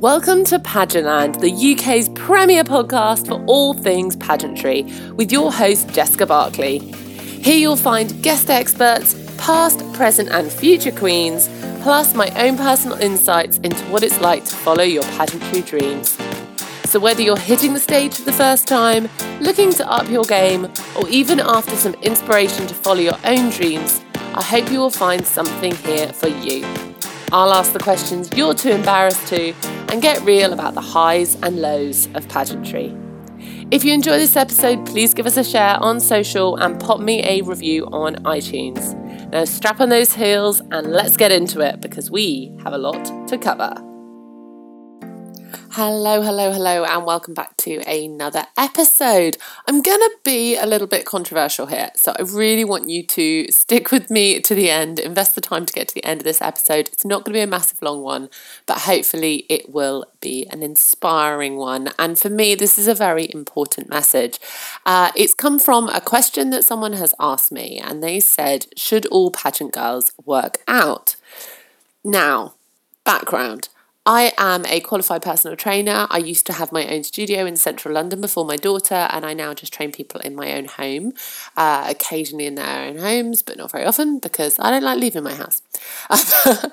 Welcome to Pageantland, the UK's premier podcast for all things pageantry, with your host Jessica Barkley. Here you'll find guest experts, past, present, and future queens, plus my own personal insights into what it's like to follow your pageantry dreams. So, whether you're hitting the stage for the first time, looking to up your game, or even after some inspiration to follow your own dreams, I hope you will find something here for you. I'll ask the questions you're too embarrassed to and get real about the highs and lows of pageantry. If you enjoy this episode, please give us a share on social and pop me a review on iTunes. Now, strap on those heels and let's get into it because we have a lot to cover. Hello, hello, hello, and welcome back to another episode. I'm going to be a little bit controversial here, so I really want you to stick with me to the end, invest the time to get to the end of this episode. It's not going to be a massive long one, but hopefully it will be an inspiring one. And for me, this is a very important message. Uh, it's come from a question that someone has asked me, and they said, Should all pageant girls work out? Now, background. I am a qualified personal trainer. I used to have my own studio in central London before my daughter, and I now just train people in my own home, uh, occasionally in their own homes, but not very often because I don't like leaving my house. uh,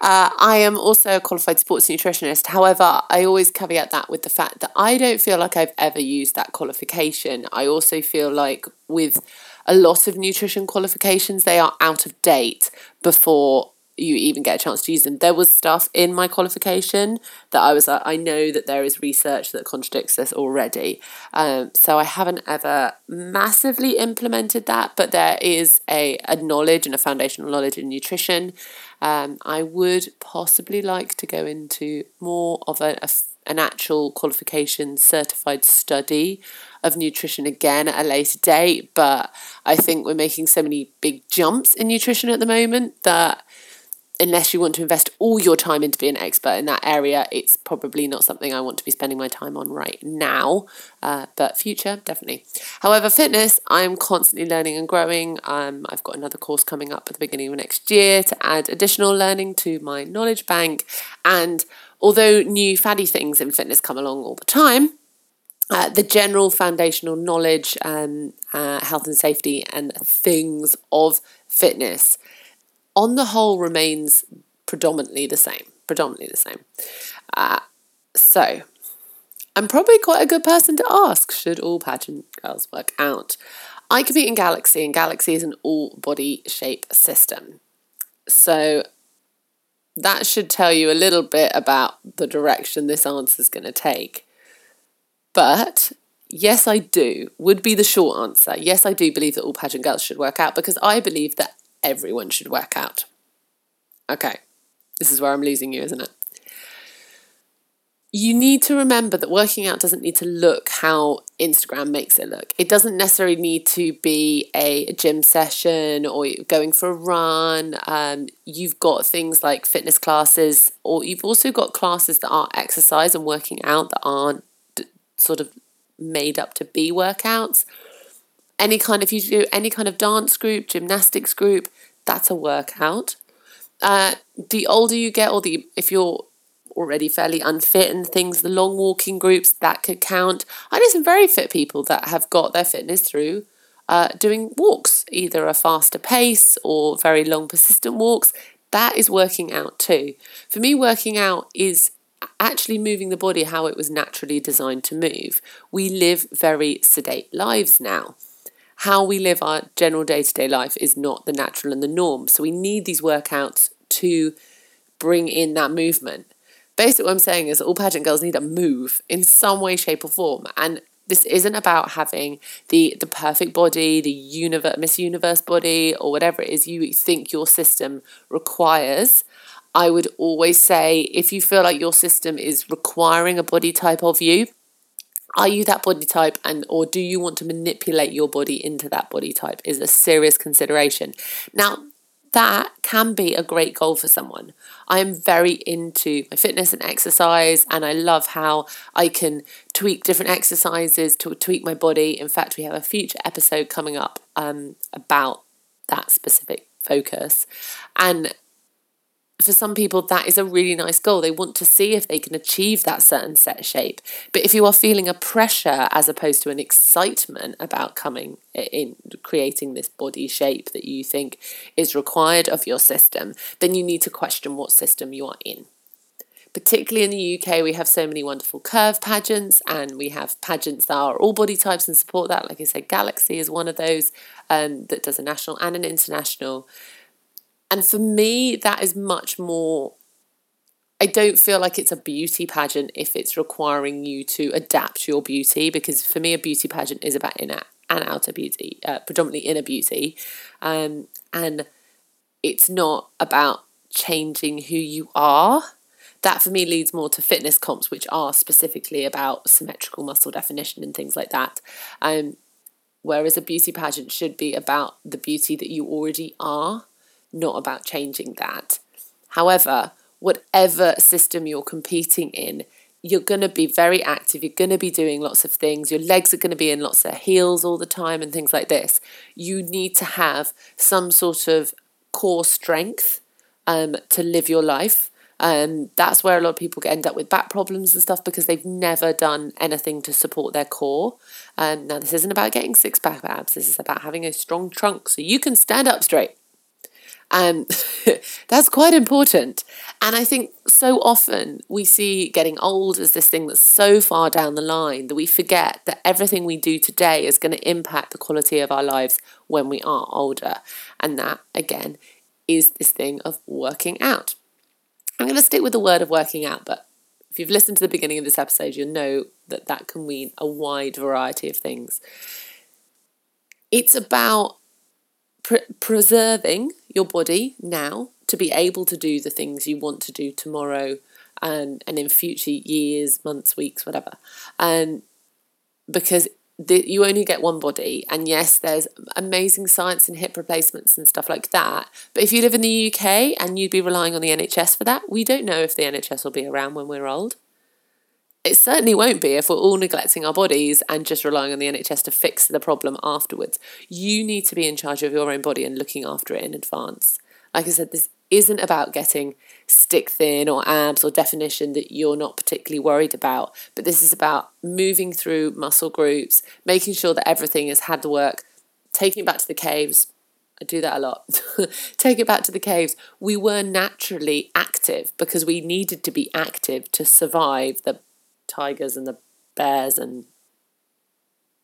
I am also a qualified sports nutritionist. However, I always caveat that with the fact that I don't feel like I've ever used that qualification. I also feel like with a lot of nutrition qualifications, they are out of date before you even get a chance to use them. There was stuff in my qualification that I was like, I know that there is research that contradicts this already. Um, so I haven't ever massively implemented that, but there is a, a knowledge and a foundational knowledge in nutrition. Um, I would possibly like to go into more of a, a an actual qualification certified study of nutrition again at a later date, but I think we're making so many big jumps in nutrition at the moment that unless you want to invest all your time into being an expert in that area, it's probably not something I want to be spending my time on right now. Uh, but future, definitely. However, fitness, I'm constantly learning and growing. Um, I've got another course coming up at the beginning of next year to add additional learning to my knowledge bank. And although new faddy things in fitness come along all the time, uh, the general foundational knowledge, um, uh, health and safety, and things of fitness on the whole remains predominantly the same. Predominantly the same. Uh, so, I'm probably quite a good person to ask should all pageant girls work out? I compete in Galaxy, and Galaxy is an all body shape system. So, that should tell you a little bit about the direction this answer is going to take. But yes, I do, would be the short answer. Yes, I do believe that all pageant girls should work out because I believe that everyone should work out. Okay, this is where I'm losing you, isn't it? You need to remember that working out doesn't need to look how Instagram makes it look. It doesn't necessarily need to be a gym session or going for a run. Um, you've got things like fitness classes, or you've also got classes that are exercise and working out that aren't sort of made up to be workouts any kind of you do any kind of dance group, gymnastics group, that's a workout. Uh, the older you get, or the if you're already fairly unfit and things, the long walking groups that could count. I know some very fit people that have got their fitness through uh, doing walks, either a faster pace or very long persistent walks. That is working out too. For me, working out is actually moving the body how it was naturally designed to move. We live very sedate lives now how we live our general day to day life is not the natural and the norm. So we need these workouts to bring in that movement. Basically, what I'm saying is all pageant girls need to move in some way, shape, or form. And this isn't about having the the perfect body, the universe, Miss Universe body, or whatever it is you think your system requires. I would always say if you feel like your system is requiring a body type of you, are you that body type and or do you want to manipulate your body into that body type is a serious consideration now that can be a great goal for someone. I am very into my fitness and exercise, and I love how I can tweak different exercises to tweak my body. In fact, we have a future episode coming up um, about that specific focus. And for some people that is a really nice goal they want to see if they can achieve that certain set shape but if you are feeling a pressure as opposed to an excitement about coming in creating this body shape that you think is required of your system then you need to question what system you are in particularly in the UK, we have so many wonderful curve pageants, and we have pageants that are all body types and support that. Like I said, Galaxy is one of those um, that does a national and an international. And for me, that is much more. I don't feel like it's a beauty pageant if it's requiring you to adapt your beauty, because for me, a beauty pageant is about inner and outer beauty, uh, predominantly inner beauty. Um, and it's not about changing who you are. That for me leads more to fitness comps, which are specifically about symmetrical muscle definition and things like that. Um, whereas a beauty pageant should be about the beauty that you already are not about changing that. However, whatever system you're competing in, you're going to be very active. You're going to be doing lots of things. Your legs are going to be in lots of heels all the time and things like this. You need to have some sort of core strength um, to live your life. Um, that's where a lot of people end up with back problems and stuff because they've never done anything to support their core. Um, now, this isn't about getting six pack abs. This is about having a strong trunk so you can stand up straight. Um, that's quite important. And I think so often we see getting old as this thing that's so far down the line that we forget that everything we do today is going to impact the quality of our lives when we are older. And that, again, is this thing of working out. I'm going to stick with the word of working out, but if you've listened to the beginning of this episode, you'll know that that can mean a wide variety of things. It's about pre- preserving your body now to be able to do the things you want to do tomorrow and and in future years, months, weeks, whatever. And because the, you only get one body, and yes, there's amazing science and hip replacements and stuff like that. But if you live in the UK and you'd be relying on the NHS for that, we don't know if the NHS will be around when we're old. It certainly won't be if we're all neglecting our bodies and just relying on the NHS to fix the problem afterwards. You need to be in charge of your own body and looking after it in advance. Like I said, this isn't about getting stick thin or abs or definition that you're not particularly worried about, but this is about moving through muscle groups, making sure that everything has had the work, taking it back to the caves. I do that a lot. Take it back to the caves. We were naturally active because we needed to be active to survive the tigers and the bears and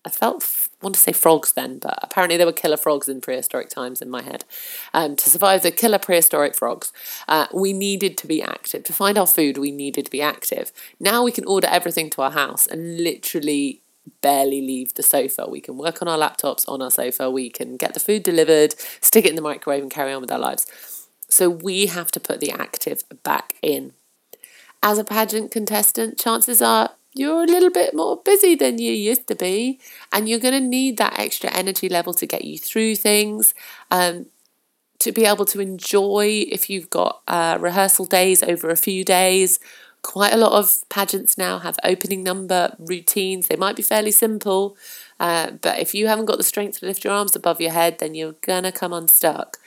I felt want to say frogs then, but apparently there were killer frogs in prehistoric times in my head. Um, to survive the killer prehistoric frogs, uh, we needed to be active. To find our food, we needed to be active. Now we can order everything to our house and literally barely leave the sofa. We can work on our laptops on our sofa. We can get the food delivered, stick it in the microwave, and carry on with our lives. So we have to put the active back in as a pageant contestant, chances are you're a little bit more busy than you used to be, and you're going to need that extra energy level to get you through things. Um, to be able to enjoy if you've got uh, rehearsal days over a few days. Quite a lot of pageants now have opening number routines. They might be fairly simple, uh, but if you haven't got the strength to lift your arms above your head, then you're gonna come unstuck.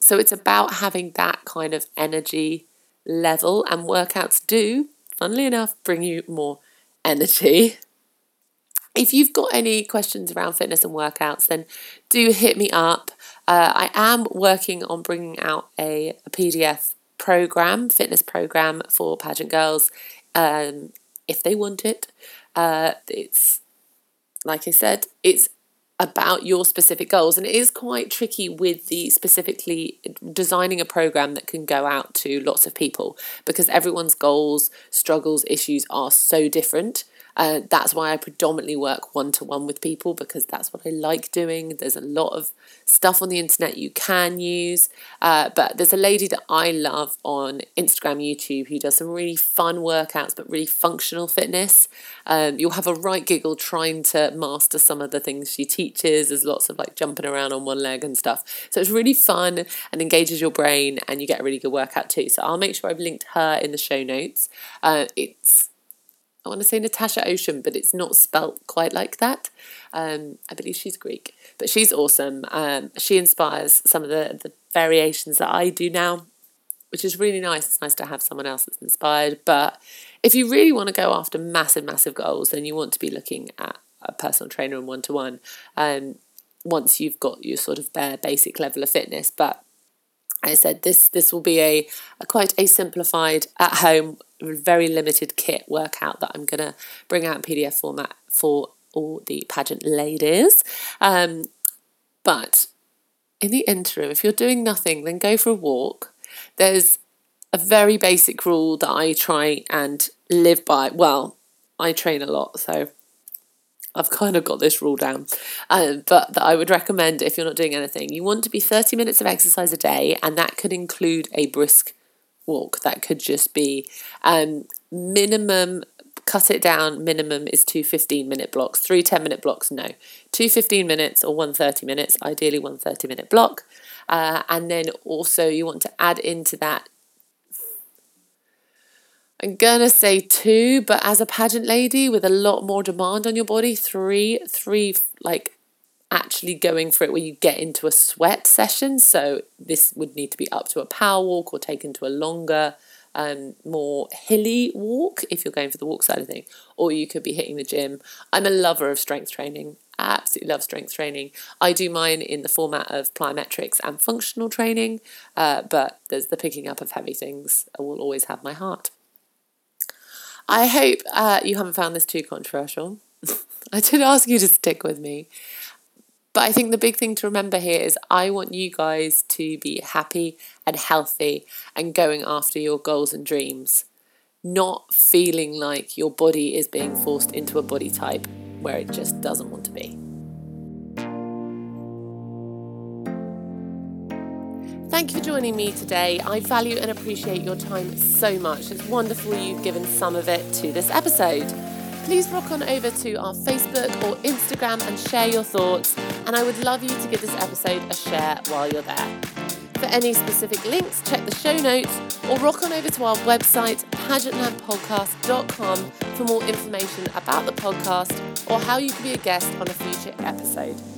So it's about having that kind of energy level, and workouts do, funnily enough, bring you more energy. If you've got any questions around fitness and workouts, then do hit me up. Uh, I am working on bringing out a, a PDF program, fitness program for pageant girls, um, if they want it. Uh, it's like I said, it's about your specific goals. And it is quite tricky with the specifically designing a program that can go out to lots of people because everyone's goals, struggles, issues are so different. Uh, that's why I predominantly work one to one with people because that's what I like doing. There's a lot of stuff on the internet you can use, uh, but there's a lady that I love on Instagram, YouTube, who does some really fun workouts but really functional fitness. Um, you'll have a right giggle trying to master some of the things she teaches. There's lots of like jumping around on one leg and stuff. So it's really fun and engages your brain, and you get a really good workout too. So I'll make sure I've linked her in the show notes. Uh, it's I want to say Natacha Océane, but it's not spelt quite like that. Um, I believe she's Greek, but she's awesome. Um, she inspires some of the, the variations that I do now. which is really nice. It's nice to have someone else that's inspired. But if you really want to go after massive, massive goals, then you want to be looking at a personal trainer and one to one. Once you've got your sort of bare basic level of fitness, but I said this this will be a, a quite a simplified at home very limited kit workout that I'm gonna bring out in PDF format for all the pageant ladies. Um, but in the interim, if you're doing nothing, then go for a walk. There's a very basic rule that I try and live by. Well, I train a lot, so I've kind of got this rule down, um, but that I would recommend if you're not doing anything. You want to be 30 minutes of exercise a day, and that could include a brisk walk. That could just be um, minimum, cut it down, minimum is two 15 minute blocks. Three 10 minute blocks, no. Two 15 minutes or one 30 minutes, ideally one 30 minute block. Uh, and then also you want to add into that I'm gonna say two, but as a pageant lady with a lot more demand on your body, three, three like actually going for it where you get into a sweat session. So this would need to be up to a power walk or taken to a longer, um, more hilly walk if you're going for the walk side of thing, or you could be hitting the gym. I'm a lover of strength training. absolutely love strength training. I do mine in the format of plyometrics and functional training, uh, but there's the picking up of heavy things. I will always have my heart. I hope uh, you haven't found this too controversial. I did ask you to stick with me. But I think the big thing to remember here is I want you guys to be happy and healthy and going after your goals and dreams, not feeling like your body is being forced into a body type where it just doesn't want to be. Thank you for joining me today. I value and appreciate your time so much. It's wonderful you've given some of it to this episode. Please rock on over to our Facebook or Instagram and share your thoughts. And I would love you to give this episode a share while you're there. For any specific links, check the show notes or rock on over to our website, pageantlandpodcast.com, for more information about the podcast or how you can be a guest on a future episode.